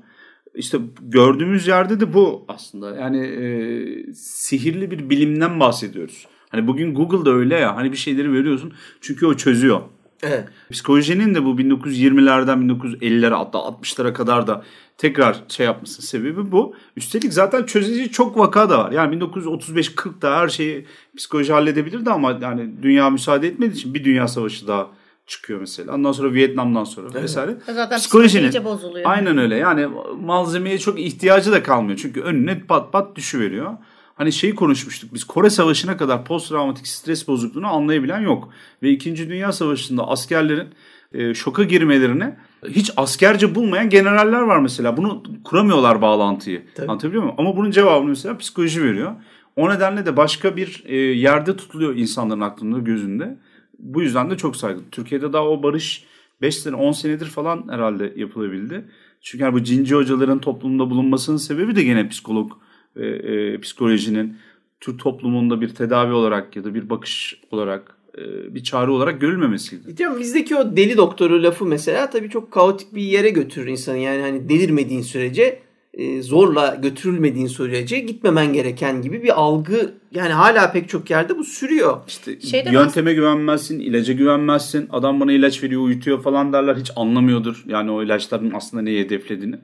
İşte gördüğümüz yerde de bu aslında. Yani e, sihirli bir bilimden bahsediyoruz. Hani bugün Google'da öyle ya hani bir şeyleri veriyorsun çünkü o çözüyor. Evet. Psikolojinin de bu 1920'lerden 1950'lere hatta 60'lara kadar da tekrar şey yapmasının sebebi bu. Üstelik zaten çözücü çok vaka da var. Yani 1935-40'da her şeyi psikoloji halledebilirdi ama yani dünya müsaade etmediği için bir dünya savaşı daha çıkıyor mesela. Ondan sonra Vietnam'dan sonra vesaire. Zaten Psikolojinin- bozuluyor. Aynen öyle. Yani malzemeye çok ihtiyacı da kalmıyor. Çünkü önüne pat pat düşüveriyor. Hani şeyi konuşmuştuk biz Kore Savaşı'na kadar post travmatik stres bozukluğunu anlayabilen yok. Ve 2. Dünya Savaşı'nda askerlerin e, şoka girmelerini hiç askerce bulmayan generaller var mesela. Bunu kuramıyorlar bağlantıyı. Tabii. Anlatabiliyor muyum? Ama bunun cevabını mesela psikoloji veriyor. O nedenle de başka bir e, yerde tutuluyor insanların aklında, gözünde. Bu yüzden de çok saygın. Türkiye'de daha o barış 5 sene 10 senedir falan herhalde yapılabildi. Çünkü yani bu cinci hocaların toplumda bulunmasının sebebi de gene psikolog e, e, psikolojinin Türk toplumunda bir tedavi olarak ya da bir bakış olarak e, bir çare olarak görülmemesiydi. Diyorum bizdeki o deli doktoru lafı mesela tabii çok kaotik bir yere götürür insanı. Yani hani delirmediğin sürece e, zorla götürülmediğin sürece gitmemen gereken gibi bir algı yani hala pek çok yerde bu sürüyor. İşte Şeyde yönteme güvenmezsin, ilaca güvenmezsin. Adam bana ilaç veriyor, uyutuyor falan derler. Hiç anlamıyordur yani o ilaçların aslında neyi hedeflediğini.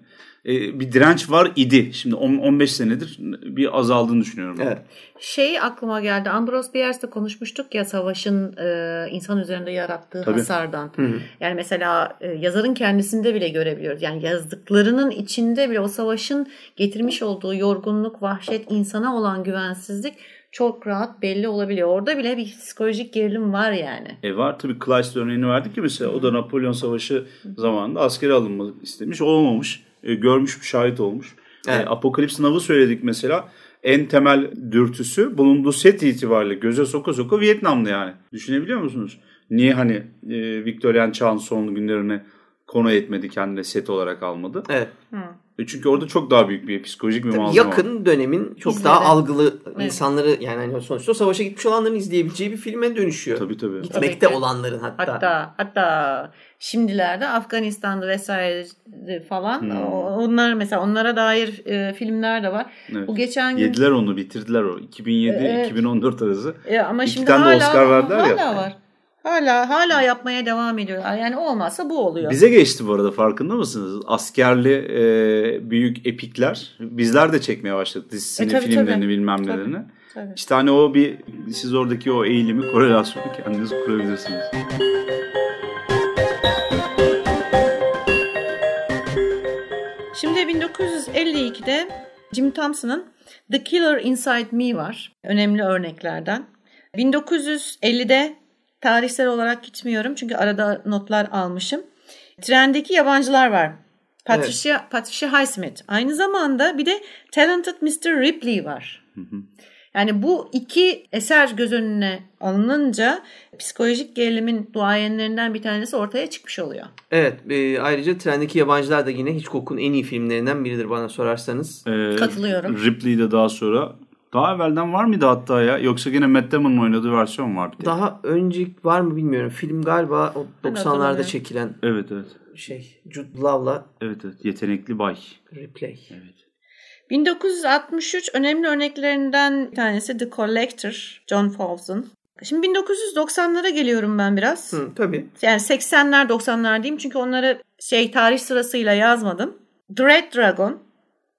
E, bir direnç var idi. Şimdi 10 15 senedir bir azaldığını düşünüyorum. ben. Evet. Şey aklıma geldi. Ambrose Bierce'de konuşmuştuk ya savaşın e, insan üzerinde yarattığı Tabii. hasardan. hı. Yani mesela e, yazarın kendisinde bile görebiliyoruz. Yani yazdıklarının içinde bile o savaşın getirmiş olduğu yorgunluk, vahşet, insana olan güvensizlik çok rahat belli olabiliyor. Orada bile bir psikolojik gerilim var yani. E var tabii Kleist örneğini verdik ya mesela o da Napolyon Savaşı zamanında askere alınmak istemiş olmamış. E, görmüş şahit olmuş. Evet. E, Apokalips Now'ı söyledik mesela. En temel dürtüsü bulunduğu set itibariyle göze soka soka Vietnamlı yani. Düşünebiliyor musunuz? Niye hani e, Victorian çağın son günlerini konu etmedi kendine set olarak almadı? Evet. E E çünkü orada çok daha büyük bir psikolojik bir Tabii malzeme var. yakın dönemin çok İzleri. daha algılı Evet. insanları yani hani sonuçta savaşa gitmiş olanların izleyebileceği bir filme dönüşüyor. Tabii tabii. Gitmekte Tabii ki. olanların hatta. Hatta hatta şimdilerde Afganistan'da vesaire falan Hmm. onlar mesela onlara dair e, filmler de var. Evet. Bu geçen gün Yediler onu bitirdiler o. 2007-2014 arası. E, ama İki şimdi tane de hala Oscar verdiler ya. hala var. Hala hala yapmaya devam ediyorlar. Yani olmazsa bu oluyor. Bize geçti bu arada farkında mısınız? Askerli e, büyük epikler. Bizler de çekmeye başladık dizisini, E, tabii, filmlerini tabii. bilmem Tabii. nelerini. Tabii. İşte hani o bir siz oradaki o eğilimi, korelasyonu kendiniz kurabilirsiniz. Şimdi 1952'de Jim Thompson'ın The Killer Inside Me var. Önemli örneklerden. 1950'de tarihsel olarak gitmiyorum çünkü arada notlar almışım. Trendeki yabancılar var. Patricia, Patricia Highsmith. Aynı zamanda bir de Talented Mr. Ripley var. Yani bu iki eser göz önüne alınınca psikolojik gerilimin duayenlerinden bir tanesi ortaya çıkmış oluyor. Evet e, ayrıca trendeki yabancılar da yine Hitchcock'un en iyi filmlerinden biridir bana sorarsanız. Ee, Katılıyorum. Ripley de daha sonra. Daha evvelden var mıydı hatta ya? Yoksa yine Matt Damon'ın oynadığı versiyon var bir tek. Daha önce var mı bilmiyorum. Film galiba o Ben 90'larda hatırlamıyorum. çekilen Evet evet. şey Jude Law'la Evet evet. Yetenekli bay. Replay. Evet. 1963 önemli örneklerinden bir tanesi The Collector, John Fawles'ın. Şimdi 1990'lara geliyorum ben biraz. Hı, tabii. Yani 80'ler 90'lar diyeyim çünkü onları şey tarih sırasıyla yazmadım. The Red Dragon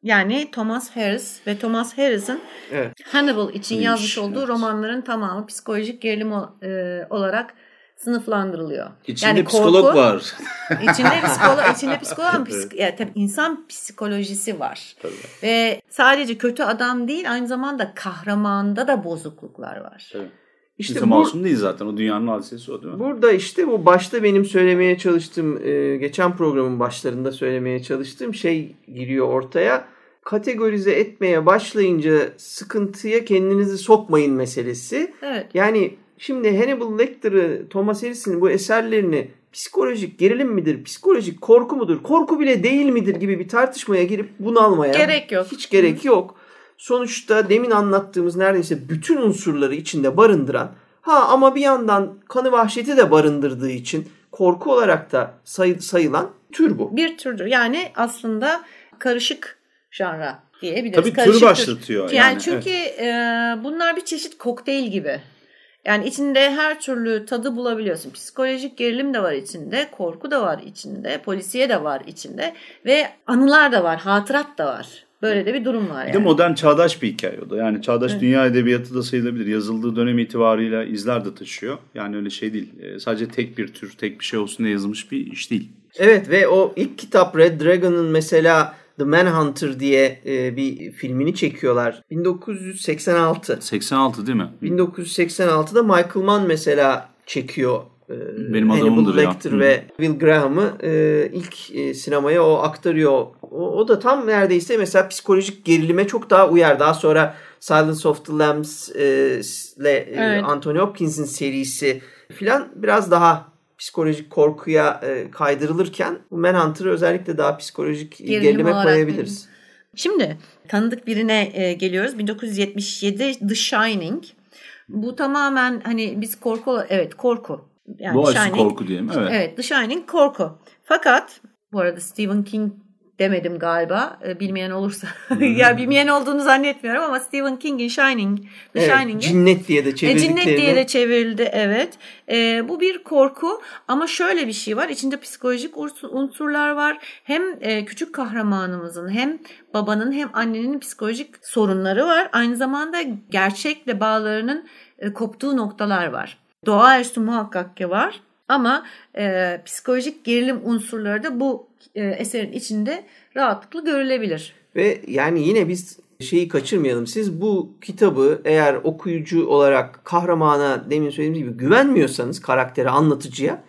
yani Thomas Harris ve Thomas Harris'in Evet. Hannibal için İyiymiş, yazmış olduğu evet. romanların tamamı psikolojik gerilim e, olarak sınıflandırılıyor. İçinde Yani psikolog korku- var. İçinde psikolog, içinde psikolog ama psik- yani tabii insan psikolojisi var. Tabii. Ve sadece kötü adam değil aynı zamanda kahramanda da bozukluklar var. Tabii. İşte Kimse bu, masum değil zaten. O dünyanın hadisesi o değil mi? burada işte bu başta benim söylemeye çalıştığım e, geçen programın başlarında söylemeye çalıştığım şey giriyor ortaya. Kategorize etmeye başlayınca sıkıntıya kendinizi sokmayın meselesi. Evet. Yani şimdi Hannibal Lecter'ı, Thomas Harris'in bu eserlerini psikolojik gerilim midir, psikolojik korku mudur, korku bile değil midir gibi bir tartışmaya girip bunalmaya Gerek yok. hiç gerek yok. Sonuçta demin anlattığımız neredeyse bütün unsurları içinde barındıran, ha ama bir yandan kanı vahşeti de barındırdığı için korku olarak da say- sayılan tür bu. Bir türdür. Yani aslında karışık janra diyebiliriz. Tabii tür Karışık başlatıyor Yani, yani, çünkü e, bunlar bir çeşit kokteyl gibi. Yani içinde her türlü tadı bulabiliyorsun. Psikolojik gerilim de var içinde, korku da var içinde, polisiye de var içinde ve anılar da var, hatırat da var. Böyle de bir durum var Bir yani. de modern çağdaş bir hikaye o da. Yani çağdaş dünya edebiyatı da sayılabilir. Yazıldığı dönem itibarıyla izler de taşıyor. Yani öyle şey değil. Ee, sadece tek bir tür, tek bir şey olsun diye yazılmış bir iş değil. Evet ve o ilk kitap Red Dragon'ın mesela The Manhunter diye e, bir filmini çekiyorlar. 1986. 86 değil mi? 1986'da Michael Mann mesela çekiyor. e, Benim Hannibal adamımdır ya. Lecter Hı. ve Will Graham'ı e, ilk e, sinemaya o aktarıyor. O, o da tam neredeyse mesela psikolojik gerilime çok daha uyar. Daha sonra Silence of the Lambs e, ile e, Evet. Anthony Hopkins'in serisi filan biraz daha psikolojik korkuya e, kaydırılırken bu Manhunter'ı özellikle daha psikolojik Gerilim gerilime koyabiliriz. Şimdi tanıdık birine e, geliyoruz. 1977 The Shining. Bu tamamen hani biz korku evet korku. Yani açısı Shining- korku diyelim. Evet. Evet The Shining korku. Fakat bu arada Stephen King demedim galiba. E, bilmeyen olursa. ya bilmeyen olduğunu zannetmiyorum ama Stephen King'in Shining, The Evet, Shining'i cinnet diye de e, çevirdiklerini. Cinnet diye de çevrildi evet. E, bu bir korku ama şöyle bir şey var. İçinde psikolojik unsur- unsurlar var. Hem e, küçük kahramanımızın hem babanın hem annenin psikolojik sorunları var. Aynı zamanda gerçekle bağlarının e, koptuğu noktalar var. Doğaüstü muhakkak ki var. Ama e, psikolojik gerilim unsurları da bu e, eserin içinde rahatlıkla görülebilir. Ve yani yine biz şeyi kaçırmayalım. Siz bu kitabı eğer okuyucu olarak kahramana demin söylediğim gibi güvenmiyorsanız karaktere, anlatıcıya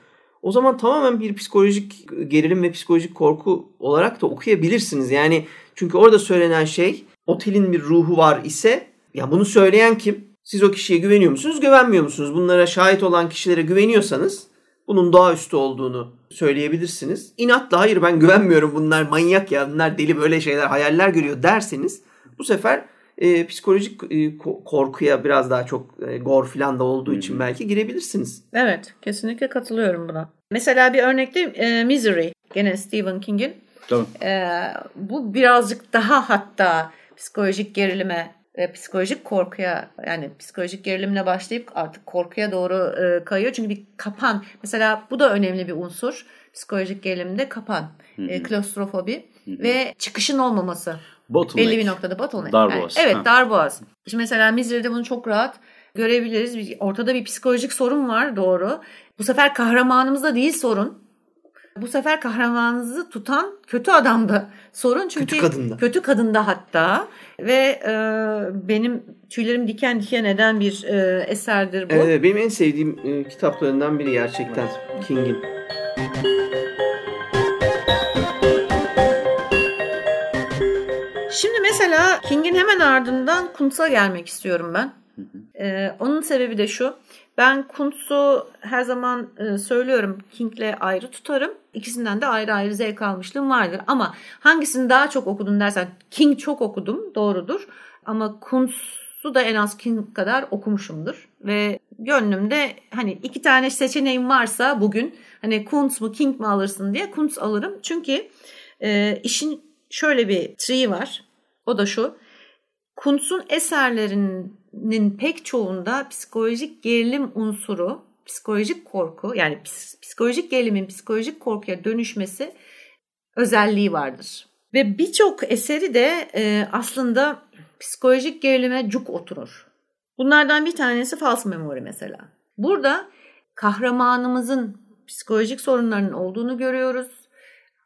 o zaman tamamen bir psikolojik gerilim ve psikolojik korku olarak da okuyabilirsiniz. Yani çünkü orada söylenen şey otelin bir ruhu var ise ya bunu söyleyen kim? Siz o kişiye güveniyor musunuz, güvenmiyor musunuz? Bunlara şahit olan kişilere güveniyorsanız bunun doğaüstü olduğunu söyleyebilirsiniz. İnatla hayır ben güvenmiyorum bunlar manyak ya bunlar deli böyle şeyler hayaller görüyor derseniz bu sefer e, psikolojik e, korkuya biraz daha çok e, gor falan da olduğu için belki girebilirsiniz. Evet kesinlikle katılıyorum buna. Mesela bir örnekte e, Misery gene Stephen King'in. Tamam. E, bu birazcık daha hatta psikolojik gerilime ve psikolojik korkuya yani psikolojik gerilimle başlayıp artık korkuya doğru e, kayıyor. Çünkü bir kapan mesela bu da önemli bir unsur. Psikolojik gerilimde kapan, e, klostrofobi ve çıkışın olmaması. Bottleneck. Belli bir noktada bottleneck. Darboğaz. Yani, evet Ha. darboğaz. Şimdi mesela Misery'de bunu çok rahat görebiliriz. Ortada bir psikolojik sorun var doğru. Bu sefer kahramanımızda değil sorun. Bu sefer kahramanınızı tutan kötü adamda sorun. Çünkü Kötü kadında. Kötü kadında hatta. Ve e, benim tüylerim diken diken eden bir e, eserdir bu. Evet, benim en sevdiğim e, kitaplarından biri gerçekten King'in. Şimdi mesela King'in hemen ardından Kuntz'a gelmek istiyorum ben. Ee, onun sebebi de şu. Ben Kuntz'u her zaman e, söylüyorum King'le ayrı tutarım. İkisinden de ayrı ayrı zevk almışlığım vardır. Ama hangisini daha çok okudun dersen King çok okudum doğrudur. Ama Kuntz'u da en az King kadar okumuşumdur. Ve gönlümde hani iki tane seçeneğim varsa bugün hani Kuntz mu King mi alırsın diye Kuntz alırım. Çünkü e, işin şöyle bir tree var. O da şu. Kuntz'un eserlerinin pek çoğunda psikolojik gerilim unsuru, psikolojik korku yani ps- psikolojik gerilimin psikolojik korkuya dönüşmesi özelliği vardır. Ve birçok eseri de e, aslında psikolojik gerilime cuk oturur. Bunlardan bir tanesi False Memory mesela. Burada kahramanımızın psikolojik sorunlarının olduğunu görüyoruz.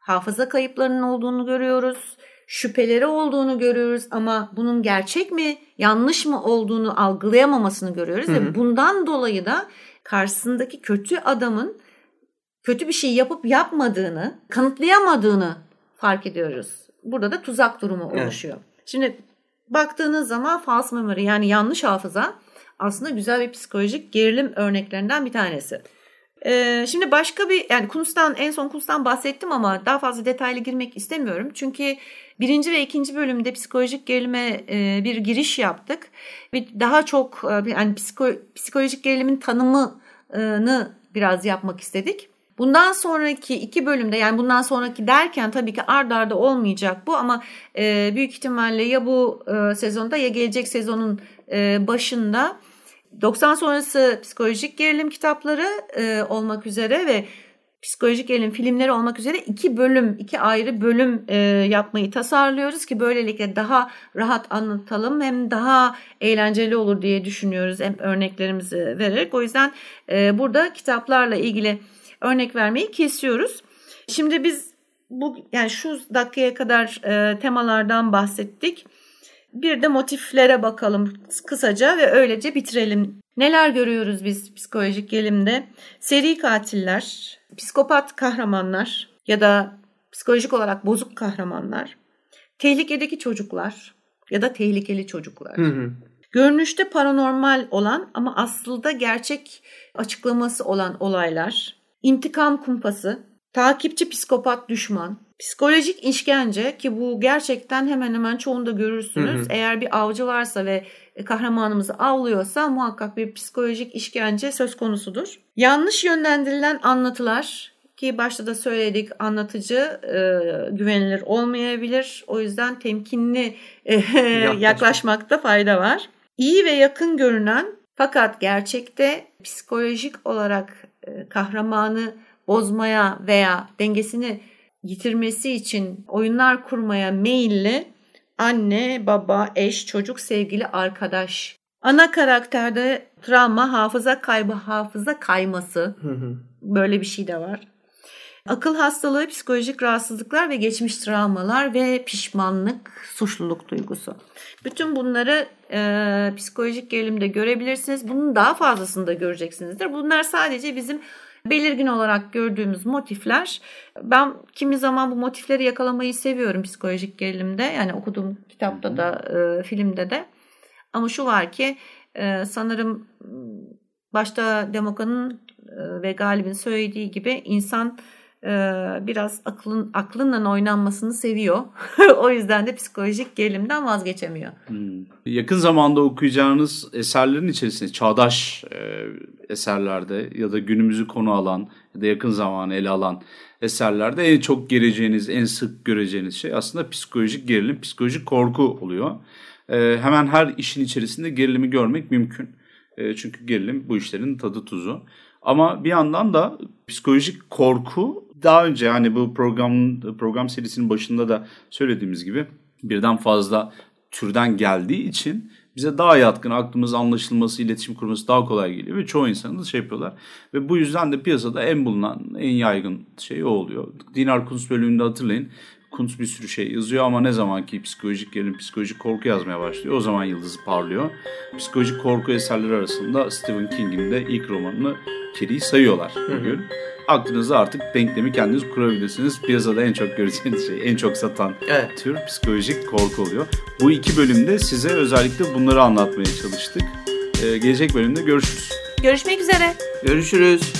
Hafıza kayıplarının olduğunu görüyoruz. Şüpheleri olduğunu görüyoruz ama bunun gerçek mi, yanlış mı olduğunu algılayamamasını görüyoruz. Hı hı. Ve bundan dolayı da karşısındaki kötü adamın kötü bir şey yapıp yapmadığını, kanıtlayamadığını fark ediyoruz. Burada da tuzak durumu Evet. oluşuyor. Şimdi baktığınız zaman false memory yani yanlış hafıza aslında güzel bir psikolojik gerilim örneklerinden bir tanesi. Ee, şimdi başka bir yani Kuntz'tan en son Kuntz'tan bahsettim ama daha fazla detaylı girmek istemiyorum. Çünkü birinci ve ikinci bölümde psikolojik gerilime e, bir giriş yaptık. Ve daha çok e, yani psiko, psikolojik gerilimin tanımını biraz yapmak istedik. Bundan sonraki iki bölümde yani bundan sonraki derken tabii ki ard arda olmayacak bu ama e, büyük ihtimalle ya bu sezonda ya gelecek sezonun başında 90 sonrası psikolojik gerilim kitapları olmak üzere ve psikolojik gerilim filmleri olmak üzere iki bölüm, iki ayrı bölüm e, yapmayı tasarlıyoruz ki böylelikle daha rahat anlatalım hem daha eğlenceli olur diye düşünüyoruz hem örneklerimizi vererek. O yüzden e, burada kitaplarla ilgili örnek vermeyi kesiyoruz. Şimdi biz bu yani şu dakikaya kadar e, temalardan bahsettik. Bir de motiflere bakalım kısaca ve öylece bitirelim. Neler görüyoruz biz psikolojik gerilimde? Seri katiller, psikopat kahramanlar ya da psikolojik olarak bozuk kahramanlar, tehlikedeki çocuklar ya da tehlikeli çocuklar. Hı hı. Görünüşte paranormal olan ama aslında gerçek açıklaması olan olaylar, intikam kumpası, takipçi psikopat düşman, psikolojik işkence ki bu gerçekten hemen hemen çoğunda görürsünüz. Hı hı. Eğer bir avcı varsa ve kahramanımızı avlıyorsa muhakkak bir psikolojik işkence söz konusudur. Yanlış yönlendirilen anlatılar ki başta da söyledik anlatıcı e, güvenilir olmayabilir. O yüzden temkinli e, yaklaşmakta fayda var. İyi ve yakın görünen fakat gerçekte psikolojik olarak e, kahramanı bozmaya veya dengesini yitirmesi için oyunlar kurmaya meyilli anne, baba, eş, çocuk, sevgili, arkadaş. Ana karakterde travma, hafıza kaybı, hafıza kayması. Hı hı. Böyle bir şey de var. Akıl hastalığı, psikolojik rahatsızlıklar ve geçmiş travmalar ve pişmanlık, suçluluk duygusu. Bütün bunları e, psikolojik gerilimde görebilirsiniz. Bunun daha fazlasını da göreceksinizdir. Bunlar sadece bizim belirgin olarak gördüğümüz motifler. Ben kimi zaman bu motifleri yakalamayı seviyorum psikolojik gerilimde. Yani okuduğum kitapta da, e, filmde de. Ama şu var ki e, sanırım başta Demoka'nın e, ve Galip'in söylediği gibi insan biraz aklın aklınla oynanmasını seviyor. o yüzden de psikolojik gerilimden vazgeçemiyor. Hmm. Yakın zamanda okuyacağınız eserlerin içerisinde çağdaş e, eserlerde ya da günümüzü konu alan ya da yakın zamanı ele alan eserlerde en çok geleceğiniz, en sık göreceğiniz şey aslında psikolojik gerilim, psikolojik korku oluyor. E, hemen her işin içerisinde gerilimi görmek mümkün. E, çünkü gerilim bu işlerin tadı tuzu. Ama bir yandan da psikolojik korku daha önce hani bu program program serisinin başında da söylediğimiz gibi birden fazla türden geldiği için bize daha yatkın, aklımız anlaşılması, iletişim kurması daha kolay geliyor ve çoğu insanın da şey yapıyorlar. Ve bu yüzden de piyasada en bulunan, en yaygın şey o oluyor. Dinar Kuntz bölümünde hatırlayın. Kuntz bir sürü şey yazıyor ama ne zaman ki psikolojik gerilim, psikolojik korku yazmaya başlıyor o zaman yıldızı parlıyor. Psikolojik korku eserleri arasında Stephen King'in de ilk romanını Carrie'yi sayıyorlar bugün. Aklınızda artık denklemi kendiniz kurabilirsiniz. Piyasada en çok göreceğiniz şey, en çok satan Evet. tür psikolojik korku oluyor. Bu iki bölümde size özellikle bunları anlatmaya çalıştık. Ee, gelecek bölümde görüşürüz. Görüşmek üzere. Görüşürüz.